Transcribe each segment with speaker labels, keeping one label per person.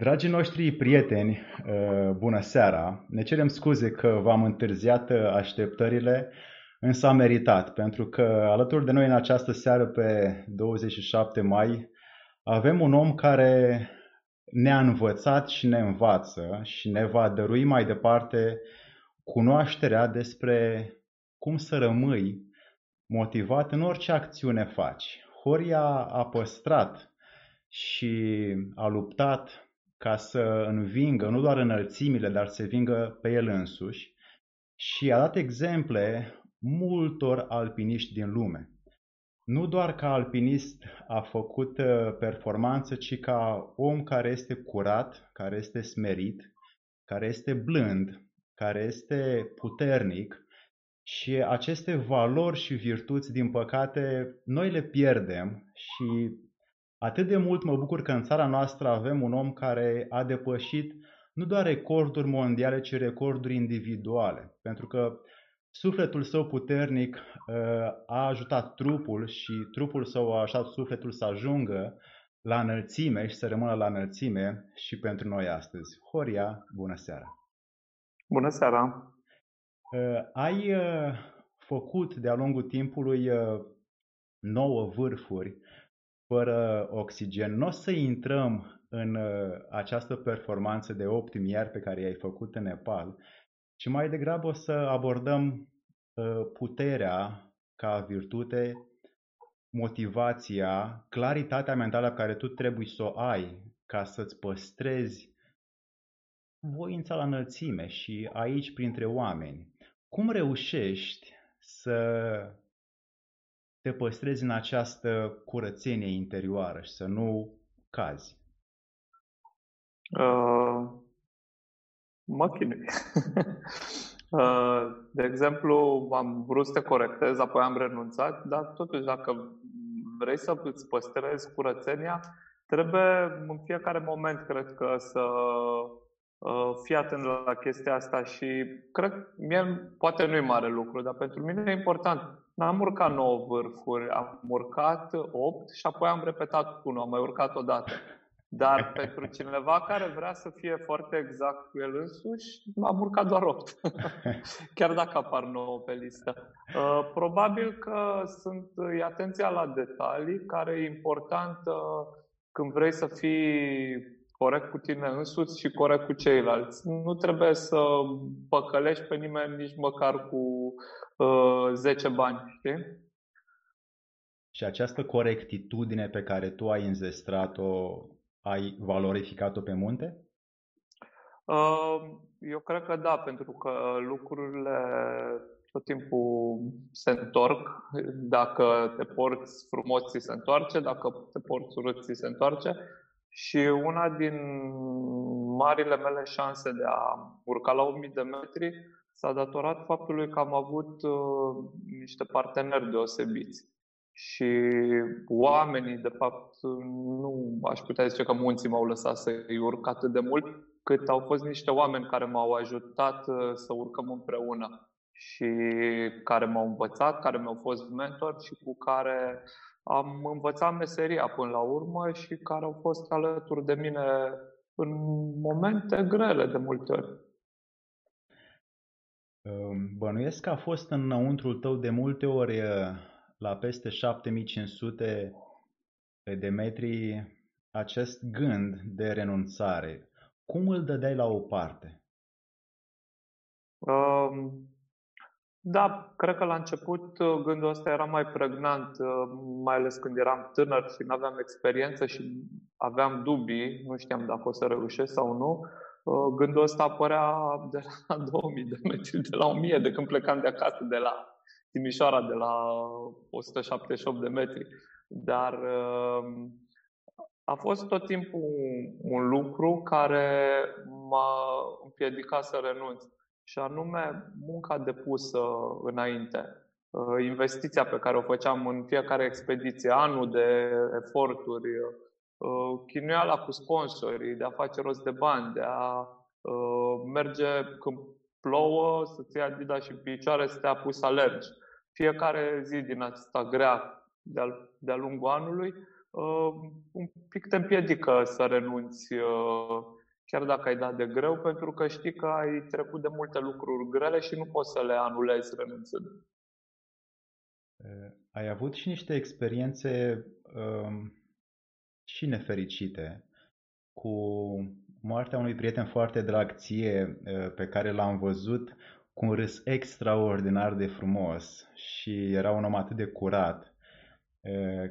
Speaker 1: Dragii noștri prieteni, uh, bună seara! Ne cerem scuze că v-am întârziat uh, așteptările, însă am meritat, pentru că alături de noi în această seară pe 27 mai avem un om care ne-a învățat și ne învață și ne va dărui mai departe cunoașterea despre cum să rămâi motivat în orice acțiune faci. Horia a păstrat și a luptat ca să învingă nu doar înălțimile, dar să vingă pe el însuși și a dat exemple multor alpiniști din lume. Nu doar ca alpinist a făcut uh, performanță, ci ca om care este curat, care este smerit, care este blând, care este puternic și aceste valori și virtuți, din păcate, noi le pierdem și Atât de mult mă bucur că în țara noastră avem un om care a depășit nu doar recorduri mondiale, ci recorduri individuale. Pentru că sufletul său puternic uh, a ajutat trupul și trupul său a ajutat sufletul să ajungă la înălțime și să rămână la înălțime și pentru noi astăzi. Horia, bună seara!
Speaker 2: Bună seara!
Speaker 1: Uh, ai uh, făcut de-a lungul timpului nouă vârfuri fără oxigen. Nu o să intrăm în uh, această performanță de optimier pe care i-ai făcut în Nepal, ci mai degrabă o să abordăm uh, puterea ca virtute, motivația, claritatea mentală pe care tu trebuie să o ai ca să-ți păstrezi voința la înălțime și aici printre oameni. Cum reușești să te păstrezi în această curățenie interioară și să nu cazi?
Speaker 2: Uh, mă chinui. uh, de exemplu, am vrut să te corectez, apoi am renunțat, dar totuși dacă vrei să îți păstrezi curățenia, trebuie în fiecare moment, cred că, să uh, fii atent la chestia asta și cred, mie poate nu e mare lucru, dar pentru mine e important N-am urcat 9 vârfuri, am urcat 8 și apoi am repetat 1, am mai urcat o dată. Dar pentru cineva care vrea să fie foarte exact cu el însuși, am urcat doar 8. Chiar dacă apar 9 pe listă. Uh, probabil că sunt, e atenția la detalii care e importantă când vrei să fii corect cu tine însuți și corect cu ceilalți. Nu trebuie să păcălești pe nimeni nici măcar cu uh, 10 bani, știi?
Speaker 1: Și această corectitudine pe care tu ai înzestrat-o, ai valorificat-o pe munte?
Speaker 2: Uh, eu cred că da, pentru că lucrurile tot timpul se întorc. Dacă te porți frumos, ți se întoarce, dacă te porți urât, ți se întoarce. Și una din marile mele șanse de a urca la 1000 de metri s-a datorat faptului că am avut uh, niște parteneri deosebiți. Și oamenii, de fapt, nu aș putea zice că munții m-au lăsat să-i urc atât de mult, cât au fost niște oameni care m-au ajutat uh, să urcăm împreună și care m-au învățat, care mi-au fost mentor și cu care am învățat meseria până la urmă și care au fost alături de mine în momente grele de multe ori.
Speaker 1: Bănuiesc că a fost înăuntrul tău de multe ori la peste 7500 de metri acest gând de renunțare. Cum îl dădeai la o parte?
Speaker 2: Um, da, cred că la început uh, gândul ăsta era mai pregnant, uh, mai ales când eram tânăr și nu aveam experiență și aveam dubii, nu știam dacă o să reușesc sau nu. Uh, gândul ăsta apărea de la 2000 de metri, de la 1000, de când plecam de acasă, de la Timișoara, de la 178 de metri. Dar a fost tot timpul un lucru care m-a împiedicat să renunț și anume munca depusă înainte, uh, investiția pe care o făceam în fiecare expediție, anul de eforturi, uh, chinuiala cu sponsorii, de a face rost de bani, de a uh, merge când plouă, să-ți ia dida și picioare să te apuci să alergi. Fiecare zi din asta grea de-a, de-a lungul anului un pic te împiedică să renunți chiar dacă ai dat de greu, pentru că știi că ai trecut de multe lucruri grele și nu poți să le anulezi renunțând.
Speaker 1: Ai avut și niște experiențe um, și nefericite cu moartea unui prieten foarte drag ție pe care l-am văzut cu un râs extraordinar de frumos și era un om atât de curat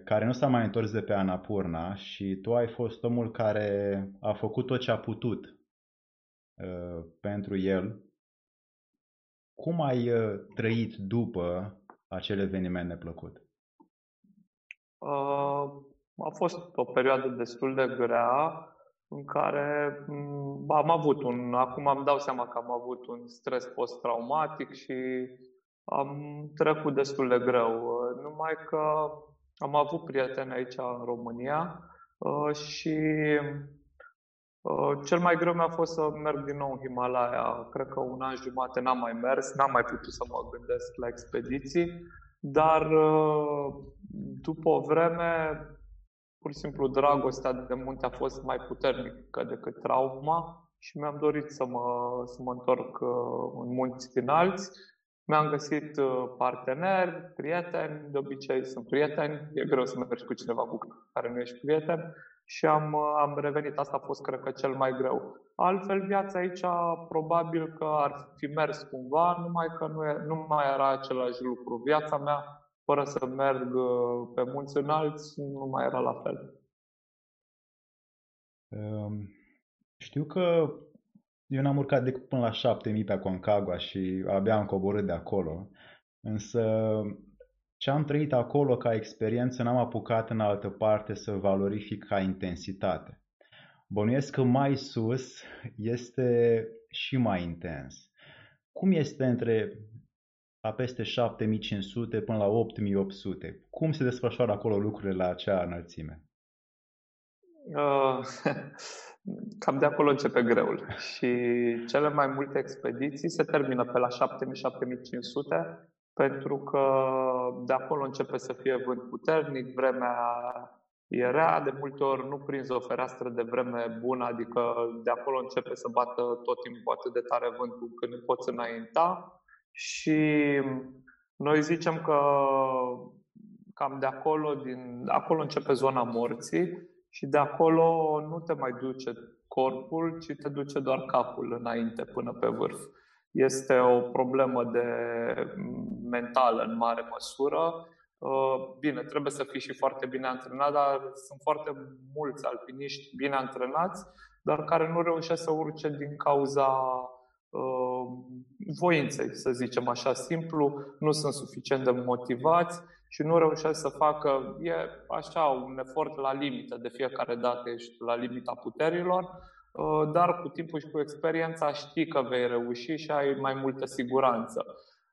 Speaker 1: care nu s-a mai întors de pe Anapurna și tu ai fost omul care a făcut tot ce a putut pentru el. Cum ai trăit după acel eveniment neplăcut?
Speaker 2: A fost o perioadă destul de grea în care am avut un, acum îmi dau seama că am avut un stres post-traumatic și am trecut destul de greu. Numai că am avut prieteni aici în România uh, și uh, cel mai greu mi-a fost să merg din nou în Himalaya. Cred că un an jumate n-am mai mers, n-am mai putut să mă gândesc la expediții, dar uh, după o vreme, pur și simplu, dragostea de munte a fost mai puternică decât trauma și mi-am dorit să mă, să mă întorc în munți înalți mi-am găsit uh, parteneri, prieteni, de obicei sunt prieteni, e greu să mergi cu cineva cu care nu ești prieten și am, uh, am revenit. Asta a fost, cred că, cel mai greu. Altfel, viața aici probabil că ar fi mers cumva, numai că nu, e, nu mai era același lucru. Viața mea, fără să merg uh, pe munți înalți, nu mai era la fel.
Speaker 1: Um, știu că eu n-am urcat decât până la 7000 pe Aconcagua și abia am coborât de acolo. Însă ce am trăit acolo ca experiență n-am apucat în altă parte să valorific ca intensitate. Bănuiesc că mai sus este și mai intens. Cum este între a peste 7500 până la 8800? Cum se desfășoară acolo lucrurile la acea înălțime?
Speaker 2: Uh, cam de acolo începe greul. Și cele mai multe expediții se termină pe la 7000-7500 pentru că de acolo începe să fie vânt puternic, vremea e rea, de multe ori nu prinzi o fereastră de vreme bună, adică de acolo începe să bată tot timpul atât de tare vântul că nu poți înainta și noi zicem că cam de acolo, din, acolo începe zona morții și de acolo nu te mai duce corpul, ci te duce doar capul înainte până pe vârf. Este o problemă de mentală în mare măsură. Uh, bine, trebuie să fii și foarte bine antrenat, dar sunt foarte mulți alpiniști bine antrenați, dar care nu reușesc să urce din cauza uh, voinței, să zicem așa simplu, nu sunt suficient de motivați și nu reușesc să facă, e așa un efort la limită, de fiecare dată ești la limita puterilor, uh, dar cu timpul și cu experiența știi că vei reuși și ai mai multă siguranță.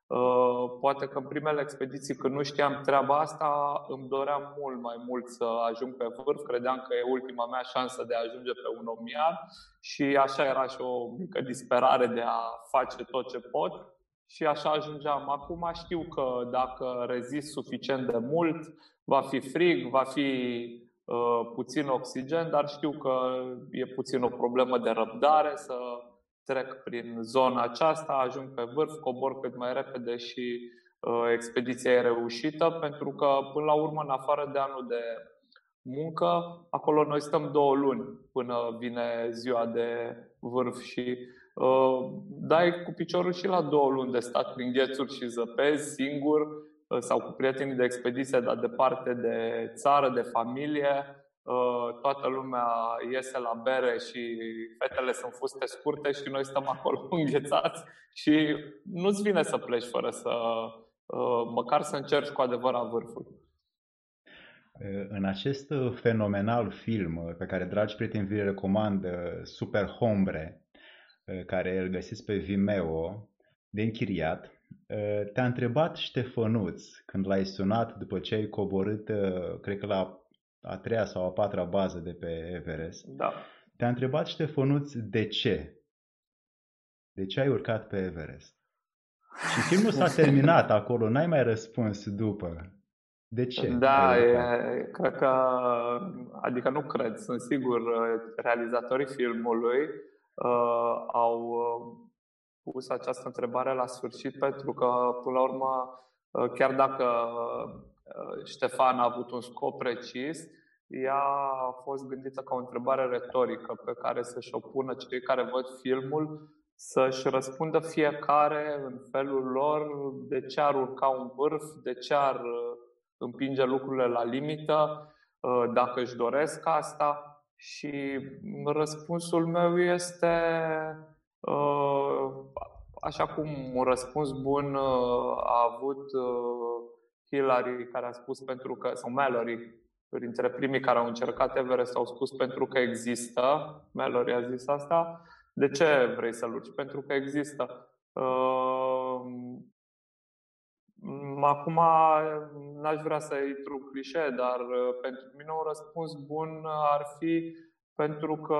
Speaker 2: Uh, poate că în primele expediții, când nu știam treaba asta, îmi doream mult mai mult să ajung pe vârf. Credeam că e ultima mea șansă de a ajunge pe un omiar și așa era și o mică disperare de a face tot ce pot și așa ajungeam. Acum știu că dacă rezist suficient de mult, va fi frig, va fi uh, puțin oxigen, dar știu că e puțin o problemă de răbdare să trec prin zona aceasta, ajung pe vârf, cobor cât mai repede și uh, expediția e reușită, pentru că până la urmă, în afară de anul de muncă, acolo noi stăm două luni până vine ziua de vârf și Uh, dai cu piciorul și la două luni de stat prin ghețuri și zăpezi singur uh, sau cu prietenii de expediție, dar departe de țară, de familie. Uh, toată lumea iese la bere și fetele sunt fuste scurte și noi stăm acolo înghețați și nu-ți vine să pleci fără să măcar să încerci cu adevărat vârful.
Speaker 1: În acest fenomenal film pe care, dragi prieteni, vi recomand, Super Hombre, care îl găsiți pe Vimeo, de închiriat, te-a întrebat Ștefănuț când l-ai sunat după ce ai coborât, cred că la a treia sau a patra bază de pe Everest.
Speaker 2: Da.
Speaker 1: Te-a întrebat Ștefănuț de ce. De ce ai urcat pe Everest? Și filmul s-a terminat acolo, n-ai mai răspuns după. De ce?
Speaker 2: Da, e, cred că, adică nu cred, sunt sigur, realizatorii filmului uh, au uh, pus această întrebare la sfârșit pentru că, până la urmă, uh, chiar dacă uh, Ștefan a avut un scop precis, ea a fost gândită ca o întrebare retorică pe care să-și o pună cei care văd filmul, să-și răspundă fiecare în felul lor de ce ar urca un vârf, de ce ar uh, împinge lucrurile la limită, dacă își doresc asta. Și răspunsul meu este așa cum un răspuns bun a avut Hillary, care a spus pentru că, sau Mallory, printre primii care au încercat Everest, au spus pentru că există. Mallory a zis asta. De ce vrei să-l urci? Pentru că există. Acum n-aș vrea să intru clișee, dar pentru mine un răspuns bun ar fi pentru că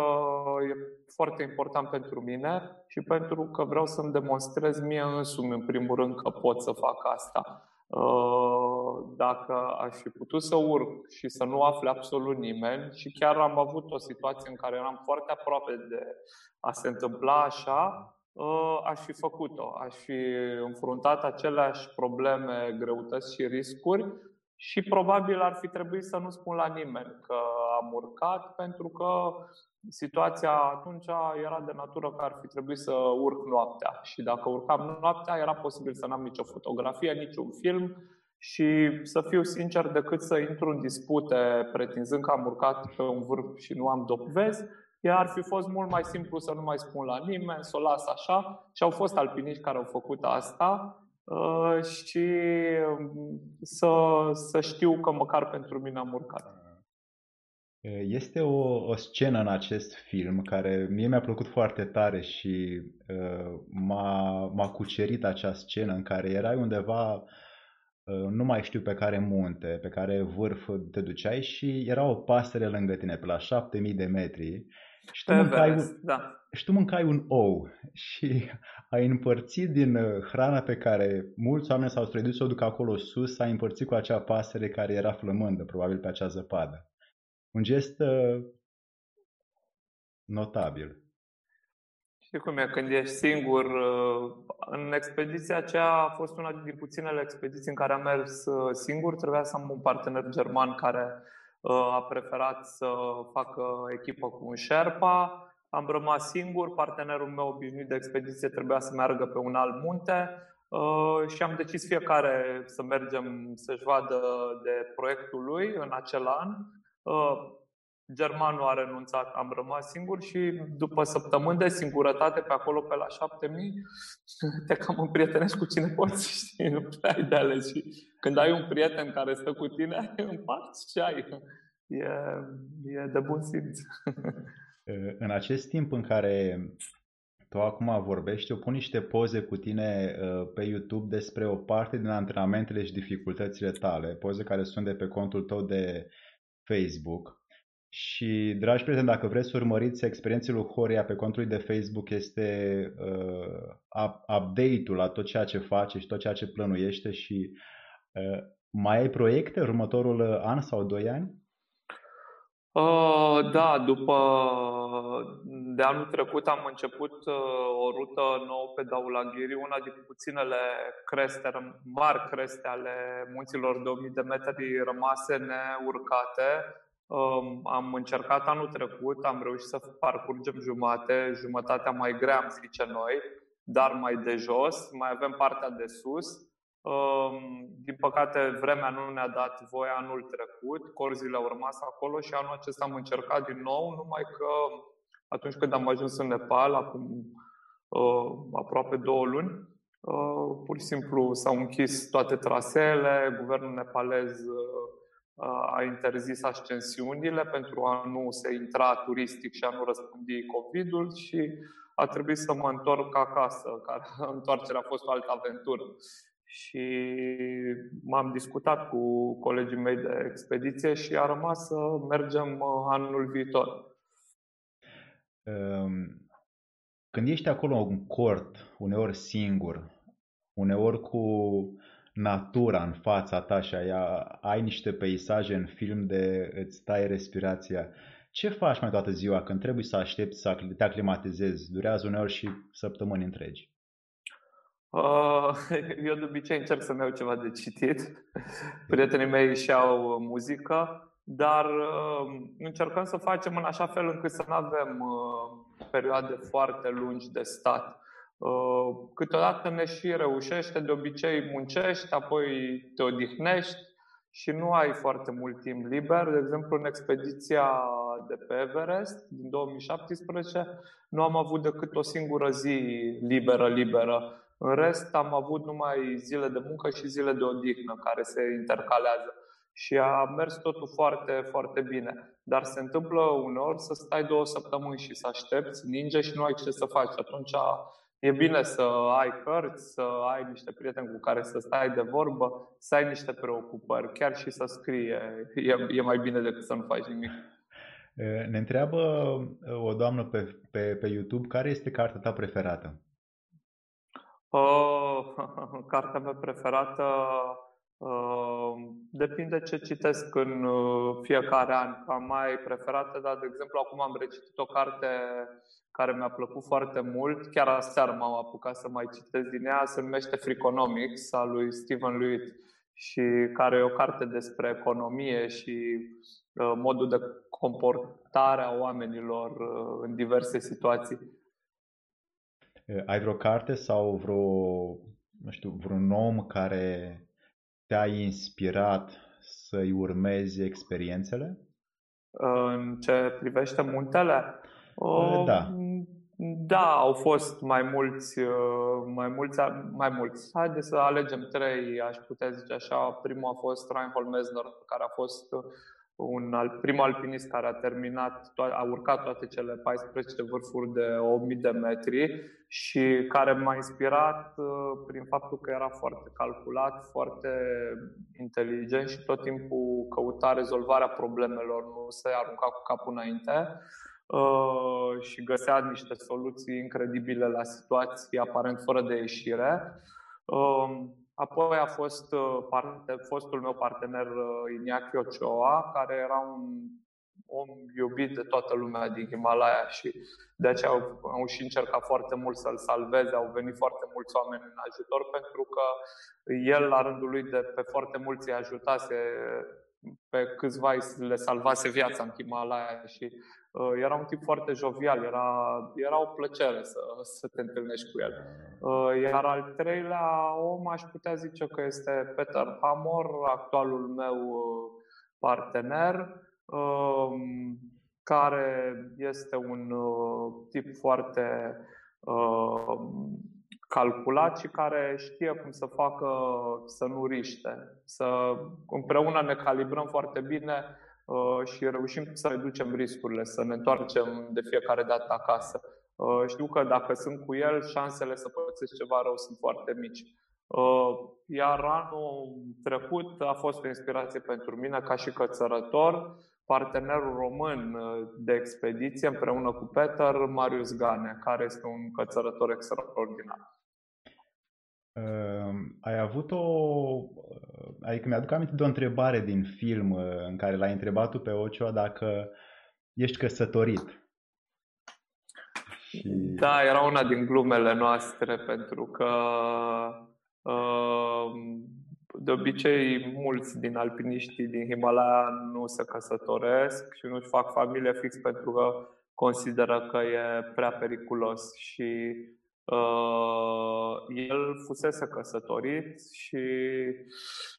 Speaker 2: e foarte important pentru mine și pentru că vreau să-mi demonstrez mie însumi, în primul rând, că pot să fac asta. Uh, dacă aș fi putut să urc și să nu afle absolut nimeni și chiar am avut o situație în care eram foarte aproape de a se întâmpla așa, uh, aș fi făcut-o. Aș fi înfruntat aceleași probleme, greutăți și riscuri și probabil ar fi trebuit să nu spun la nimeni că am urcat, pentru că situația atunci era de natură că ar fi trebuit să urc noaptea. Și dacă urcam noaptea, era posibil să n-am nicio fotografie, niciun film și să fiu sincer, decât să intru în dispute pretinzând că am urcat pe un vârf și nu am dovezi, ar fi fost mult mai simplu să nu mai spun la nimeni, să o las așa. Și au fost alpiniști care au făcut asta uh, și um, să, să știu că măcar pentru mine am urcat.
Speaker 1: Este o, o scenă în acest film care mie mi-a plăcut foarte tare și uh, m-a, m-a cucerit acea scenă în care erai undeva, uh, nu mai știu pe care munte, pe care vârf te duceai și era o pasăre lângă tine pe la 7000 de metri și tu, mâncai un, da. și tu mâncai un ou și ai împărțit din uh, hrana pe care mulți oameni s-au străduit să o ducă acolo sus, ai împărțit cu acea pasăre care era flămândă, probabil pe acea zăpadă. Un gest uh, notabil.
Speaker 2: Știi cum e când ești singur? Uh, în expediția aceea a fost una din puținele expediții în care am mers uh, singur. Trebuia să am un partener german care a preferat să facă echipă cu un Sherpa. Am rămas singur, partenerul meu obișnuit de expediție trebuia să meargă pe un alt munte. Și am decis fiecare să mergem să-și vadă de proiectul lui în acel an. Uh, germanul a renunțat, am rămas singur și după săptămâni de singurătate pe acolo, pe la 7000, te cam împrietenești cu cine poți, știi, nu prea ai de ales. Și când ai un prieten care stă cu tine, împarți ce ai. E, e de bun simț.
Speaker 1: În acest timp în care tu acum vorbești, eu pun niște poze cu tine uh, pe YouTube despre o parte din antrenamentele și dificultățile tale, poze care sunt de pe contul tău de Facebook. Și, dragi prieteni, dacă vreți să urmăriți experiențele lui Horia pe contul de Facebook, este uh, update-ul la tot ceea ce face și tot ceea ce plănuiește și uh, mai ai proiecte următorul an sau doi ani?
Speaker 2: Uh, da, după de anul trecut am început uh, o rută nouă pe Daulaghiri, una din puținele creste, mari creste ale munților de 1000 de metri rămase neurcate. Um, am încercat anul trecut, am reușit să parcurgem jumate, jumătatea mai grea, am zice noi, dar mai de jos, mai avem partea de sus. Din păcate, vremea nu ne-a dat voie anul trecut, corzile au rămas acolo și anul acesta am încercat din nou, numai că atunci când am ajuns în Nepal, acum uh, aproape două luni, uh, pur și simplu s-au închis toate traseele, guvernul nepalez uh, a interzis ascensiunile pentru a nu se intra turistic și a nu răspândi COVID-ul și a trebuit să mă întorc acasă, care întoarcerea a fost o altă aventură și m-am discutat cu colegii mei de expediție și a rămas să mergem uh, anul viitor.
Speaker 1: Ehm, când ești acolo în cort, uneori singur, uneori cu natura în fața ta și ai, ai niște peisaje în film de îți tai respirația. Ce faci mai toată ziua când trebuie să aștepți să te aclimatizezi? Durează uneori și săptămâni întregi.
Speaker 2: Uh, eu de obicei încerc să-mi iau ceva de citit. Prietenii mei și au muzică, dar uh, încercăm să facem în așa fel încât să nu avem uh, perioade foarte lungi de stat. Câteodată ne și reușește, de obicei muncești, apoi te odihnești și nu ai foarte mult timp liber. De exemplu, în expediția de pe Everest din 2017 nu am avut decât o singură zi liberă, liberă. În rest am avut numai zile de muncă și zile de odihnă care se intercalează. Și a mers totul foarte, foarte bine. Dar se întâmplă uneori să stai două săptămâni și să aștepți, ninge și nu ai ce să faci. Atunci e bine să ai cărți, să ai niște prieteni cu care să stai de vorbă, să ai niște preocupări, chiar și să scrii. E, e mai bine decât să nu faci nimic.
Speaker 1: Ne întreabă o doamnă pe, pe, pe YouTube care este cartea ta preferată?
Speaker 2: Uh, cartea mea preferată uh, depinde ce citesc în uh, fiecare an. Am mai preferată, dar de exemplu acum am recitit o carte care mi-a plăcut foarte mult. Chiar aseară m-am apucat să mai citesc din ea. Se numește Freakonomics, a lui Stephen Lewitt și care e o carte despre economie și uh, modul de comportare a oamenilor uh, în diverse situații.
Speaker 1: Ai vreo carte sau vreo, nu știu, vreun om care te-a inspirat să-i urmezi experiențele?
Speaker 2: În ce privește muntele?
Speaker 1: Da.
Speaker 2: Da, au fost mai mulți, mai mulți, mai mulți. Haideți să alegem trei, aș putea zice așa. Primul a fost Reinhold Messner, care a fost un al, primul alpinist care a terminat, a urcat toate cele 14 vârfuri de 8000 de metri și care m-a inspirat uh, prin faptul că era foarte calculat, foarte inteligent și tot timpul căuta rezolvarea problemelor, nu se arunca cu capul înainte uh, și găsea niște soluții incredibile la situații aparent fără de ieșire. Uh, Apoi a fost uh, parte, fostul meu partener uh, Iñaki Ochoa, care era un om iubit de toată lumea din Himalaya și de aceea au, au și încercat foarte mult să-l salveze. Au venit foarte mulți oameni în ajutor pentru că el, la rândul lui, de pe foarte mulți îi ajutase pe câțiva le salvase viața în Himalaya și uh, era un tip foarte jovial, era, era o plăcere să, să te întâlnești cu el. Uh, iar al treilea om aș putea zice că este Peter Hamor, actualul meu uh, partener, uh, care este un uh, tip foarte uh, calculat și care știe cum să facă să nu riște. Să împreună ne calibrăm foarte bine uh, și reușim să reducem riscurile, să ne întoarcem de fiecare dată acasă. Uh, știu că dacă sunt cu el, șansele să pățesc ceva rău sunt foarte mici. Uh, iar anul trecut a fost o inspirație pentru mine ca și cățărător, partenerul român de expediție împreună cu Peter, Marius Gane, care este un cățărător extraordinar.
Speaker 1: Uh, ai avut o... Adică mi-aduc aminte de o întrebare din film uh, în care l-ai întrebat tu pe Ochoa dacă ești căsătorit.
Speaker 2: Și... Da, era una din glumele noastre pentru că uh, de obicei mulți din alpiniștii din Himalaya nu se căsătoresc și nu-și fac familie fix pentru că consideră că e prea periculos și Uh, el fusese căsătorit și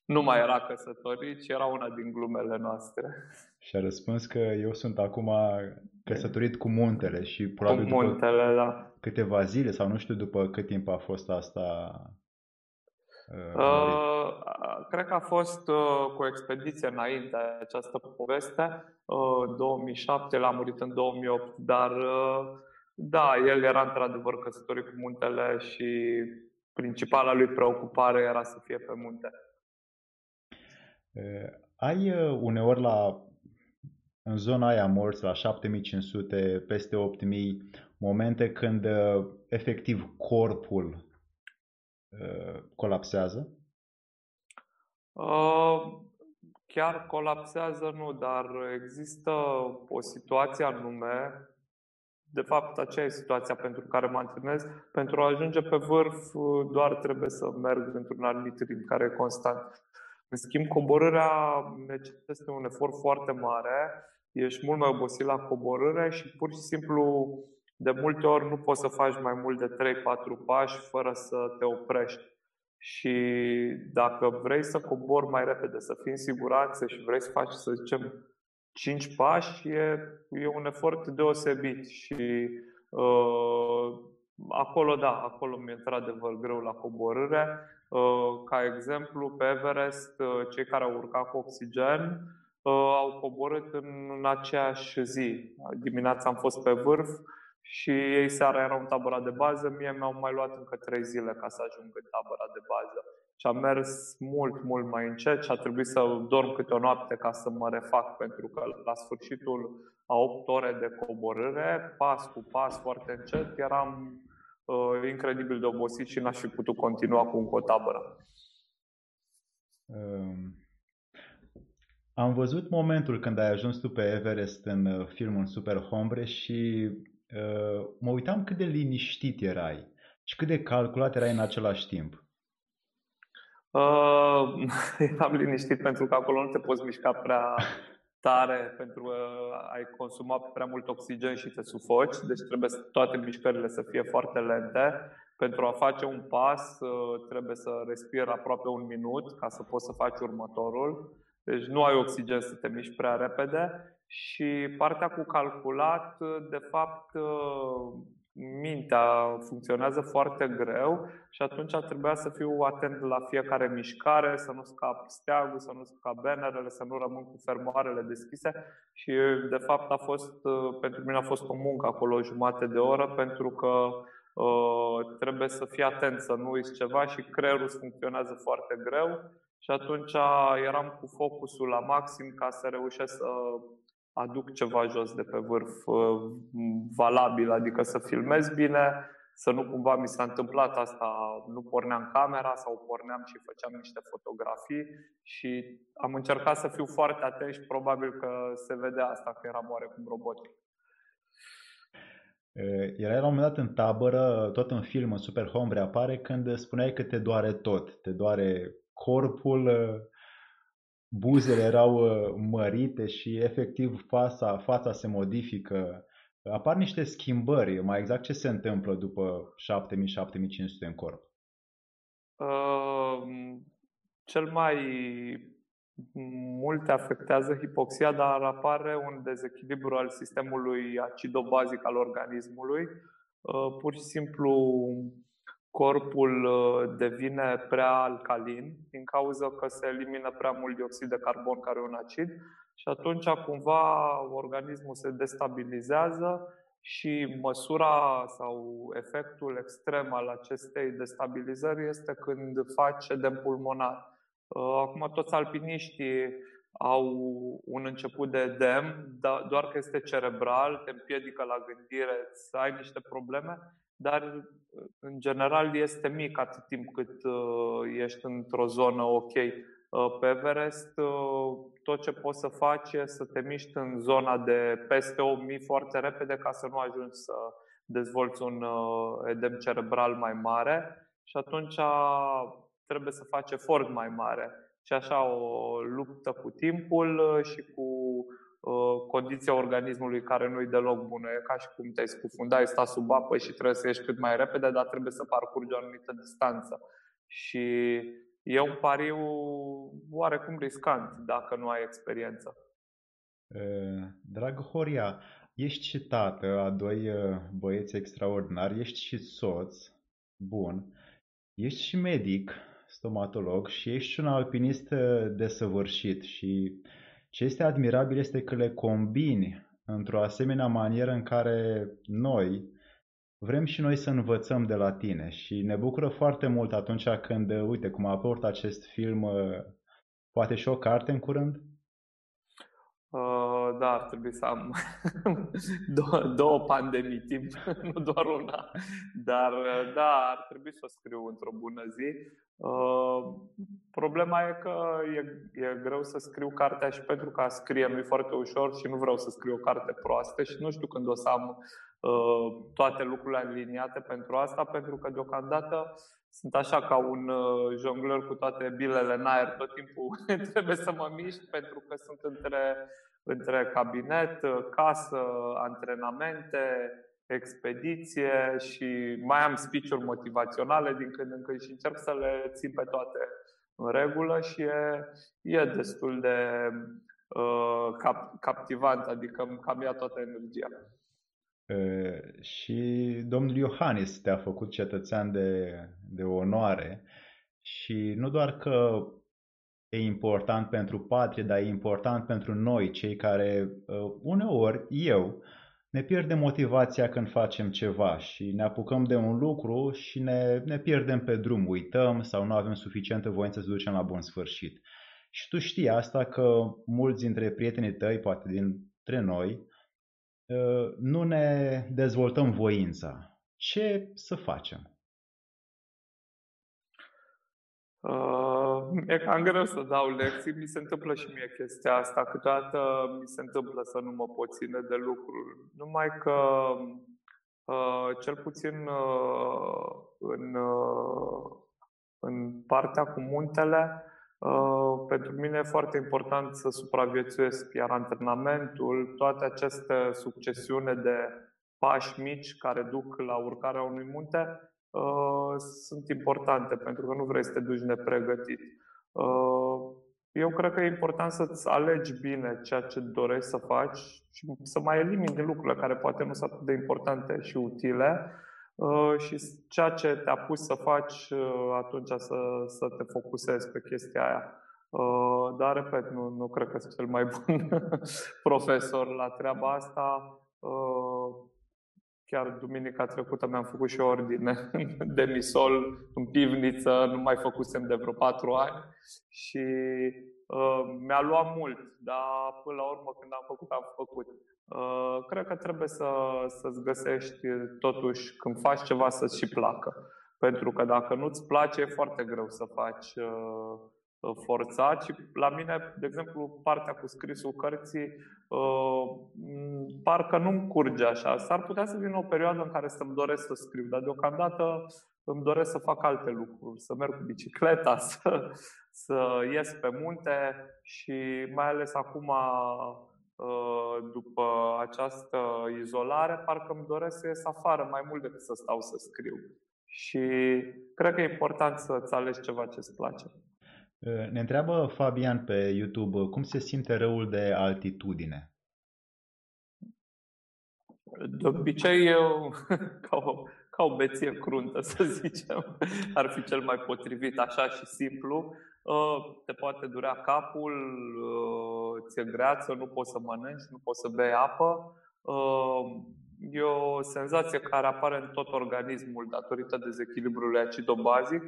Speaker 2: nu mai era căsătorit, ci era una din glumele noastre.
Speaker 1: Și a răspuns că eu sunt acum căsătorit cu muntele și probabil
Speaker 2: cu muntele,
Speaker 1: după
Speaker 2: da.
Speaker 1: câteva zile sau nu știu după cât timp a fost asta
Speaker 2: Uh, uh, cred că a fost uh, cu o expediție înainte această poveste. Uh, 2007, l-a murit în 2008, dar uh, da, el era într-adevăr căsătorit cu muntele și principala lui preocupare era să fie pe munte.
Speaker 1: Ai uneori la în zona aia morți la 7500, peste 8000, momente când efectiv corpul colapsează?
Speaker 2: Chiar colapsează, nu, dar există o situație anume, de fapt aceea e situația pentru care mă antrenez, pentru a ajunge pe vârf doar trebuie să merg într-un anumit ritm care e constant. În schimb, coborârea necesită un efort foarte mare, ești mult mai obosit la coborâre și pur și simplu de multe ori nu poți să faci mai mult de 3-4 pași fără să te oprești. Și dacă vrei să cobori mai repede, să fii în siguranță și vrei să faci, să zicem, 5 pași, e, e un efort deosebit. Și uh, acolo, da, acolo mi-e într-adevăr greu la coborâre. Uh, ca exemplu, pe Everest, uh, cei care au urcat cu oxigen uh, au coborât în, în aceeași zi. Dimineața am fost pe vârf, și ei seara erau în tabăra de bază, mie mi-au mai luat încă trei zile ca să ajung în tabăra de bază. Și am mers mult, mult mai încet și a trebuit să dorm câte o noapte ca să mă refac, pentru că la sfârșitul a 8 ore de coborâre, pas cu pas, foarte încet, eram uh, incredibil de obosit și n-aș fi putut continua cu încă o tabără. Um,
Speaker 1: am văzut momentul când ai ajuns tu pe Everest în uh, filmul Super Hombre și Uh, mă uitam cât de liniștit erai și cât de calculat erai în același timp.
Speaker 2: Uh, am liniștit pentru că acolo nu te poți mișca prea tare pentru că ai consumat prea mult oxigen și te sufoci, deci trebuie toate mișcările să fie foarte lente. Pentru a face un pas uh, trebuie să respiri aproape un minut ca să poți să faci următorul. Deci nu ai oxigen să te miști prea repede și partea cu calculat, de fapt, mintea funcționează foarte greu și atunci trebuia să fiu atent la fiecare mișcare, să nu scap steagul, să nu scap bannerele, să nu rămân cu fermoarele deschise și de fapt a fost, pentru mine a fost o muncă acolo o jumătate de oră pentru că uh, trebuie să fii atent să nu uiți ceva și creierul funcționează foarte greu și atunci eram cu focusul la maxim ca să reușesc să aduc ceva jos de pe vârf uh, valabil, adică să filmez bine, să nu cumva mi s-a întâmplat asta, nu porneam camera sau porneam și făceam niște fotografii și am încercat să fiu foarte atent și probabil că se vede asta, că eram oarecum robotic.
Speaker 1: Era la un moment dat în tabără, tot în film, în Super Home apare când spuneai că te doare tot. Te doare corpul, buzele erau uh, mărite și efectiv fața, fața se modifică. Apar niște schimbări, mai exact ce se întâmplă după 7000-7500 în corp? Uh,
Speaker 2: cel mai mult afectează hipoxia, dar apare un dezechilibru al sistemului acidobazic al organismului. Uh, pur și simplu corpul uh, devine prea alcalin din cauza că se elimină prea mult dioxid de carbon, care e un acid, și atunci cumva organismul se destabilizează și măsura sau efectul extrem al acestei destabilizări este când faci edem pulmonar. Uh, acum toți alpiniștii au un început de edem, doar că este cerebral, te împiedică la gândire, să ai niște probleme dar în general este mic atât timp cât uh, ești într-o zonă ok. Uh, pe Everest, uh, tot ce poți să faci e să te miști în zona de peste 8000 foarte repede ca să nu ajungi să dezvolți un edem cerebral mai mare și atunci trebuie să faci efort mai mare. Și așa o luptă cu timpul și cu Uh, condiția organismului care nu-i deloc bună. E ca și cum te-ai scufundat, ai stat sub apă și trebuie să ieși cât mai repede, dar trebuie să parcurgi o anumită distanță. Și e un pariu oarecum riscant dacă nu ai experiență.
Speaker 1: Dragă Horia, ești și tată a doi băieți extraordinari, ești și soț bun, ești și medic, stomatolog și ești și un alpinist desăvârșit și ce este admirabil este că le combini într-o asemenea manieră în care noi vrem și noi să învățăm de la tine și ne bucură foarte mult atunci când, uite, cum a apărut acest film, poate și o carte în curând?
Speaker 2: Uh, da, ar trebui să am două, două pandemii timp, nu doar una. Dar uh, da, ar trebui să o scriu într-o bună zi. Uh, problema e că e, e greu să scriu cartea și pentru că a scrie nu e foarte ușor și nu vreau să scriu o carte proastă și nu știu când o să am toate lucrurile aliniate pentru asta, pentru că deocamdată sunt așa ca un jongleur cu toate bilele în aer, tot timpul trebuie să mă mișc pentru că sunt între, între cabinet, casă, antrenamente, expediție și mai am speech motivaționale din când în când și încerc să le țin pe toate în regulă și e, e destul de uh, cap, captivant, adică cam ia toată energia.
Speaker 1: Uh, și domnul Iohannis te-a făcut cetățean de, de onoare și nu doar că e important pentru patrie, dar e important pentru noi, cei care uh, uneori, eu, ne pierdem motivația când facem ceva și ne apucăm de un lucru și ne, ne pierdem pe drum, uităm sau nu avem suficientă voință să ducem la bun sfârșit. Și tu știi asta că mulți dintre prietenii tăi, poate dintre noi, ă, nu ne dezvoltăm voința. Ce să facem?
Speaker 2: Uh, e cam greu să dau lecții, mi se întâmplă și mie chestia asta. Câteodată mi se întâmplă să nu mă pot ține de lucruri. Numai că, uh, cel puțin uh, în, uh, în partea cu muntele, uh, pentru mine e foarte important să supraviețuiesc, iar antrenamentul, toate aceste succesiune de pași mici care duc la urcarea unui munte, Uh, sunt importante pentru că nu vrei să te duci nepregătit. Uh, eu cred că e important să-ți alegi bine ceea ce dorești să faci și să mai elimini din lucrurile care poate nu sunt atât de importante și utile uh, și ceea ce te-a pus să faci atunci să, să te focusezi pe chestia aia. Dar, repet, nu, nu cred că sunt cel mai bun profesor la treaba asta Chiar duminica trecută mi-am făcut și o ordine de misol în pivniță, nu mai făcusem de vreo patru ani și uh, mi-a luat mult, dar până la urmă când am făcut, am făcut. Uh, cred că trebuie să, să-ți găsești totuși când faci ceva să-ți și placă. Pentru că dacă nu-ți place, e foarte greu să faci uh, Uh, forțat și la mine, de exemplu, partea cu scrisul cărții uh, parcă nu-mi curge așa. S-ar putea să vină o perioadă în care să-mi doresc să scriu, dar deocamdată îmi doresc să fac alte lucruri, să merg cu bicicleta, să, să ies pe munte și mai ales acum uh, după această izolare, parcă îmi doresc să ies afară mai mult decât să stau să scriu. Și cred că e important să-ți alegi ceva ce-ți place.
Speaker 1: Ne întreabă Fabian pe YouTube cum se simte răul de altitudine.
Speaker 2: De obicei, eu, ca o, ca o beție cruntă, să zicem, ar fi cel mai potrivit, așa și simplu. Te poate durea capul, ți-e greață, nu poți să mănânci, nu poți să bei apă. E o senzație care apare în tot organismul datorită dezechilibrului acidobazic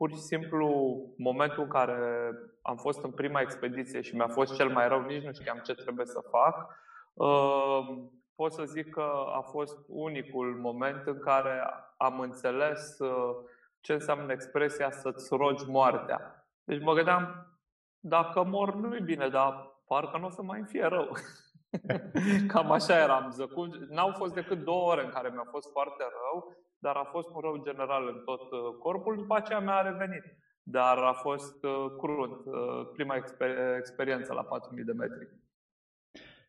Speaker 2: pur și simplu, momentul în care am fost în prima expediție și mi-a fost cel mai rău, nici nu știam ce trebuie să fac, uh, pot să zic că a fost unicul moment în care am înțeles uh, ce înseamnă expresia să-ți rogi moartea. Deci mă gândeam, dacă mor nu e bine, dar parcă nu o să mai fie rău. Cam așa eram zăcut. N-au fost decât două ore în care mi-a fost foarte rău dar a fost un rău general în tot uh, corpul, după aceea mi-a revenit. Dar a fost uh, crunt, uh, prima exper- experiență la 4000 de metri.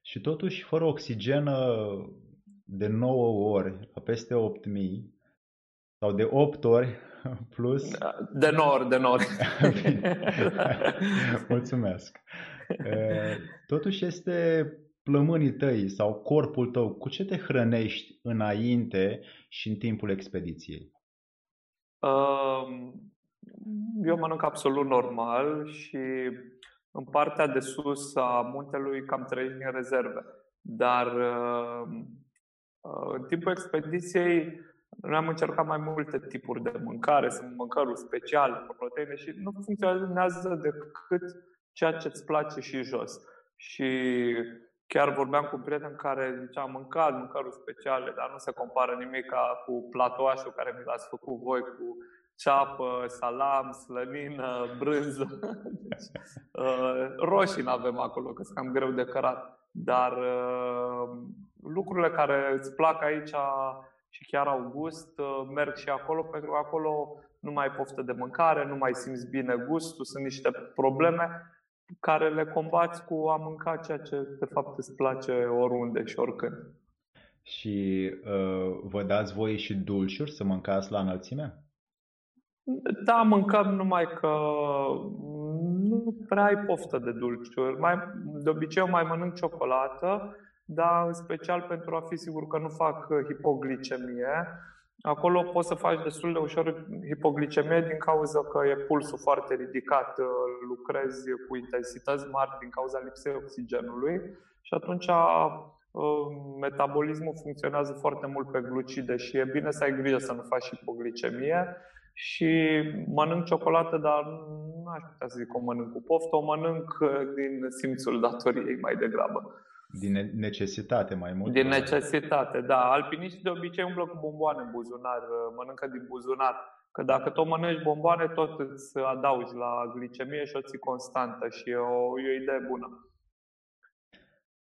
Speaker 1: Și totuși, fără oxigen de 9 ori, la peste 8000, sau de 8 ori plus...
Speaker 2: De nor, de nor.
Speaker 1: Mulțumesc. Totuși este plămânii tăi sau corpul tău, cu ce te hrănești înainte și în timpul expediției?
Speaker 2: Eu mănânc absolut normal și în partea de sus a muntelui cam trăiești din rezerve. Dar în timpul expediției noi am încercat mai multe tipuri de mâncare, sunt mâncăruri speciale, proteine și nu funcționează decât ceea ce îți place și jos. și chiar vorbeam cu un prieten care zicea mâncat mâncăruri speciale, dar nu se compară nimic ca cu platoașul care mi l-ați făcut voi cu ceapă, salam, slănină, brânză. Deci, uh, roșii nu avem acolo, că sunt cam greu de cărat. Dar uh, lucrurile care îți plac aici și chiar au gust, uh, merg și acolo, pentru că acolo nu mai ai poftă de mâncare, nu mai simți bine gustul, sunt niște probleme care le combați cu a mânca ceea ce de fapt îți place oriunde și oricând.
Speaker 1: Și uh, vă dați voie și dulciuri să mâncați la înălțime?
Speaker 2: Da, mâncăm numai că nu prea ai poftă de dulciuri. Mai, de obicei mai mănânc ciocolată, dar în special pentru a fi sigur că nu fac hipoglicemie. Acolo poți să faci destul de ușor hipoglicemie din cauza că e pulsul foarte ridicat, lucrezi cu intensități mari din cauza lipsei oxigenului și atunci metabolismul funcționează foarte mult pe glucide și e bine să ai grijă să nu faci hipoglicemie și mănânc ciocolată, dar nu aș putea să zic că o mănânc cu poftă, o mănânc din simțul datoriei mai degrabă.
Speaker 1: Din necesitate mai mult?
Speaker 2: Din necesitate, da. Alpiniștii de obicei umblă cu bomboane în buzunar, mănâncă din buzunar. Că dacă tot mănânci bomboane, tot îți adaugi la glicemie și o ții constantă și e o, e o idee bună.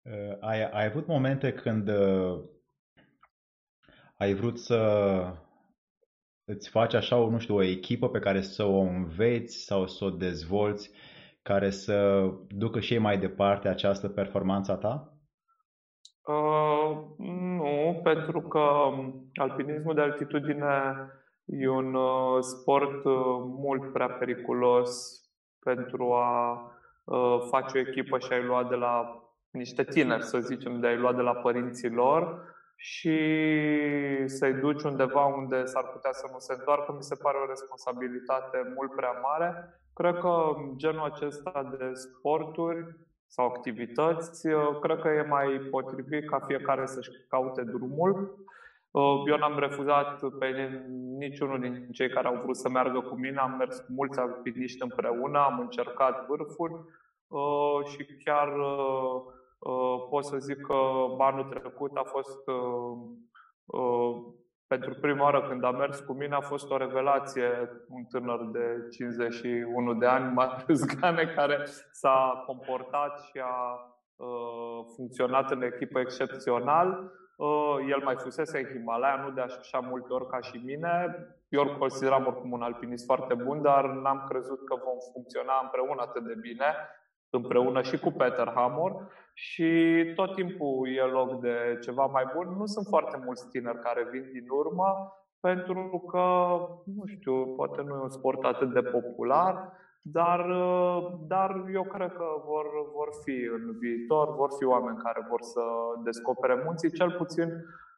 Speaker 1: Uh, ai, ai avut momente când uh, ai vrut să îți faci așa, nu știu, o echipă pe care să o înveți sau să o dezvolți, care să ducă și ei mai departe această performanță a ta?
Speaker 2: Uh, nu, pentru că alpinismul de altitudine e un uh, sport uh, mult prea periculos pentru a uh, face o echipă și a-i lua de la niște tineri, să zicem, de a-i lua de la părinții lor și să-i duci undeva unde s-ar putea să nu se întoarcă, mi se pare o responsabilitate mult prea mare. Cred că genul acesta de sporturi sau activități, cred că e mai potrivit ca fiecare să-și caute drumul. Eu n-am refuzat pe niciunul din cei care au vrut să meargă cu mine, am mers cu mulți alpiniști împreună, am încercat vârfuri și chiar Uh, pot să zic că anul trecut a fost uh, uh, pentru prima oară când a mers cu mine a fost o revelație un tânăr de 51 de ani, Marius Gane, care s-a comportat și a funcționat în echipă excepțional. El mai fusese în Himalaya, nu de așa multe ori ca și mine. Eu îl consideram oricum un alpinist foarte bun, dar n-am crezut că vom funcționa împreună atât de bine, împreună și cu Peter Hammer și tot timpul e loc de ceva mai bun. Nu sunt foarte mulți tineri care vin din urmă pentru că, nu știu, poate nu e un sport atât de popular, dar, dar eu cred că vor, vor fi în viitor, vor fi oameni care vor să descopere munții. Cel puțin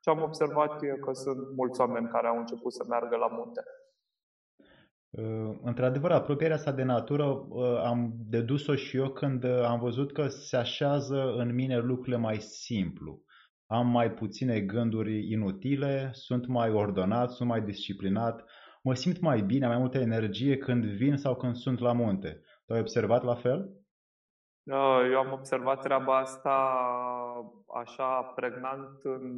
Speaker 2: ce am observat e că sunt mulți oameni care au început să meargă la munte.
Speaker 1: Uh, într-adevăr, apropierea asta de natură uh, am dedus-o și eu când uh, am văzut că se așează în mine lucrurile mai simplu. Am mai puține gânduri inutile, sunt mai ordonat, sunt mai disciplinat, mă simt mai bine, am mai multă energie când vin sau când sunt la munte. Tu ai observat la fel?
Speaker 2: Eu am observat treaba asta așa pregnant în,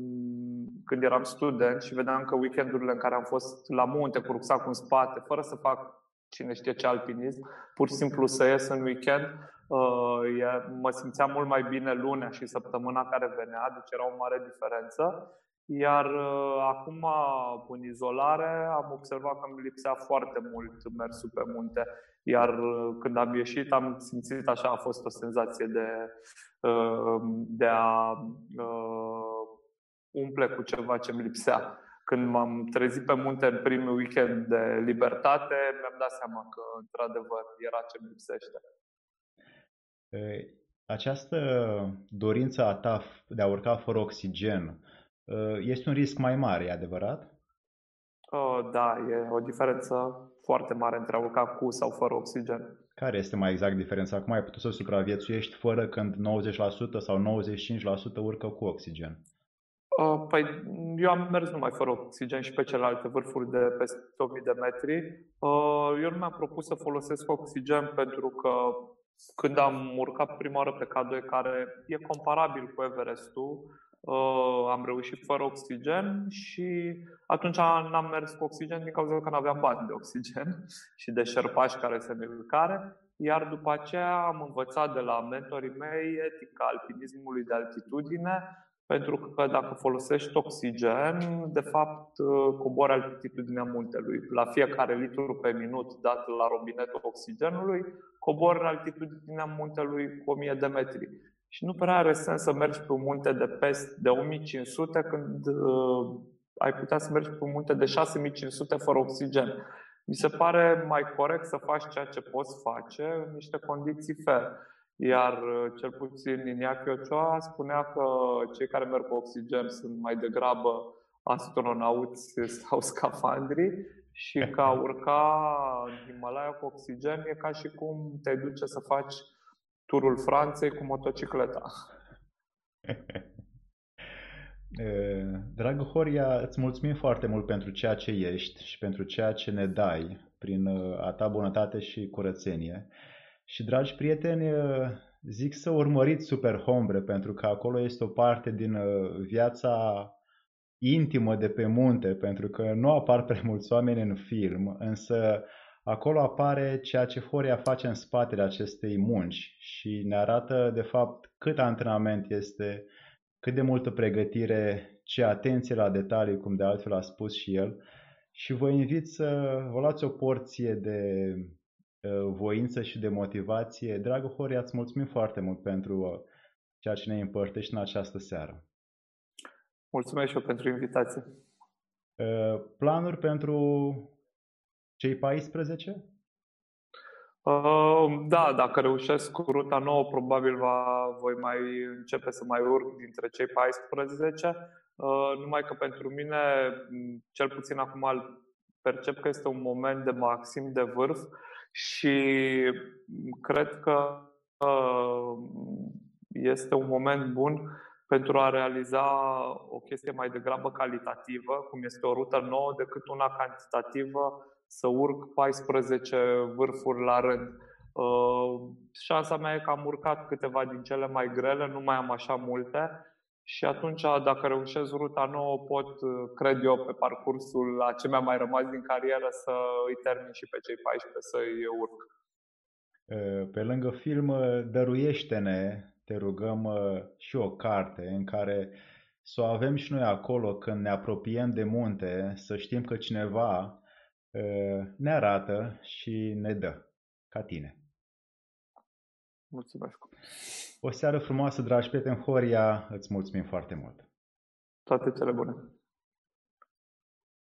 Speaker 2: când eram student și vedeam că weekendurile în care am fost la munte cu rucsacul în spate, fără să fac cine știe ce alpinism, pur și simplu să ies în weekend, uh, mă simțeam mult mai bine lunea și săptămâna care venea, deci era o mare diferență. Iar uh, acum, în izolare, am observat că îmi lipsea foarte mult mersul pe munte. Iar uh, când am ieșit, am simțit așa, a fost o senzație de, uh, de a uh, umple cu ceva ce mi lipsea. Când m-am trezit pe munte în primul weekend de libertate, mi-am dat seama că, într-adevăr, era ce mi lipsește.
Speaker 1: Această dorință a ta de a urca fără oxigen este un risc mai mare, e adevărat?
Speaker 2: Da, e o diferență foarte mare între a urca cu sau fără oxigen.
Speaker 1: Care este mai exact diferența? Cum ai putut să supraviețuiești fără când 90% sau 95% urcă cu oxigen?
Speaker 2: Păi eu am mers numai fără oxigen și pe celelalte vârfuri de peste 1000 de metri. Eu nu mi-am propus să folosesc oxigen pentru că când am urcat prima oară pe K2, care e comparabil cu Everestul, uh, am reușit fără oxigen și atunci n-am mers cu oxigen din cauza că nu aveam bani de oxigen și de șerpași care se ne care. Iar după aceea am învățat de la mentorii mei etica alpinismului de altitudine, pentru că dacă folosești oxigen, de fapt cobori altitudinea muntelui. La fiecare litru pe minut dat la robinetul oxigenului, cobori altitudinea muntelui cu 1000 de metri. Și nu prea are sens să mergi pe un munte de peste de 1500 când uh, ai putea să mergi pe un munte de 6500 fără oxigen. Mi se pare mai corect să faci ceea ce poți face în niște condiții fair. Iar uh, cel puțin Iniaki Ochoa spunea că cei care merg cu oxigen sunt mai degrabă astronauți sau scafandri și că a urca în Himalaya cu oxigen e ca și cum te duce să faci turul Franței cu motocicleta.
Speaker 1: Dragă Horia, îți mulțumim foarte mult pentru ceea ce ești și pentru ceea ce ne dai prin a ta bunătate și curățenie. Și, dragi prieteni, zic să urmăriți Super Hombre pentru că acolo este o parte din viața intimă de pe munte, pentru că nu apar prea mulți oameni în film, însă acolo apare ceea ce Horia face în spatele acestei munci și ne arată, de fapt, cât antrenament este, cât de multă pregătire, ce atenție la detalii, cum de altfel a spus și el. Și vă invit să vă luați o porție de uh, voință și de motivație. Dragă Horia, îți mulțumim foarte mult pentru uh, ceea ce ne împărtești în această seară.
Speaker 2: Mulțumesc și eu pentru invitație.
Speaker 1: Uh, planuri pentru cei 14?
Speaker 2: Uh, da, dacă reușesc cu ruta nouă, probabil va, voi mai începe să mai urc dintre cei 14. Uh, numai că pentru mine, cel puțin acum, percep că este un moment de maxim de vârf și cred că uh, este un moment bun pentru a realiza o chestie mai degrabă calitativă, cum este o rută nouă, decât una cantitativă să urc 14 vârfuri la rând. Uh, șansa mea e că am urcat câteva din cele mai grele, nu mai am așa multe și atunci, dacă reușesc ruta nouă, pot, uh, cred eu, pe parcursul la ce mi-a mai rămas din carieră să îi termin și pe cei 14 să îi urc.
Speaker 1: Uh, pe lângă film, dăruiește-ne, te rugăm, și o carte în care să o avem și noi acolo când ne apropiem de munte, să știm că cineva ne arată și ne dă, ca tine.
Speaker 2: Mulțumesc!
Speaker 1: O seară frumoasă, dragi prieteni Horia, îți mulțumim foarte mult!
Speaker 2: Toate cele bune!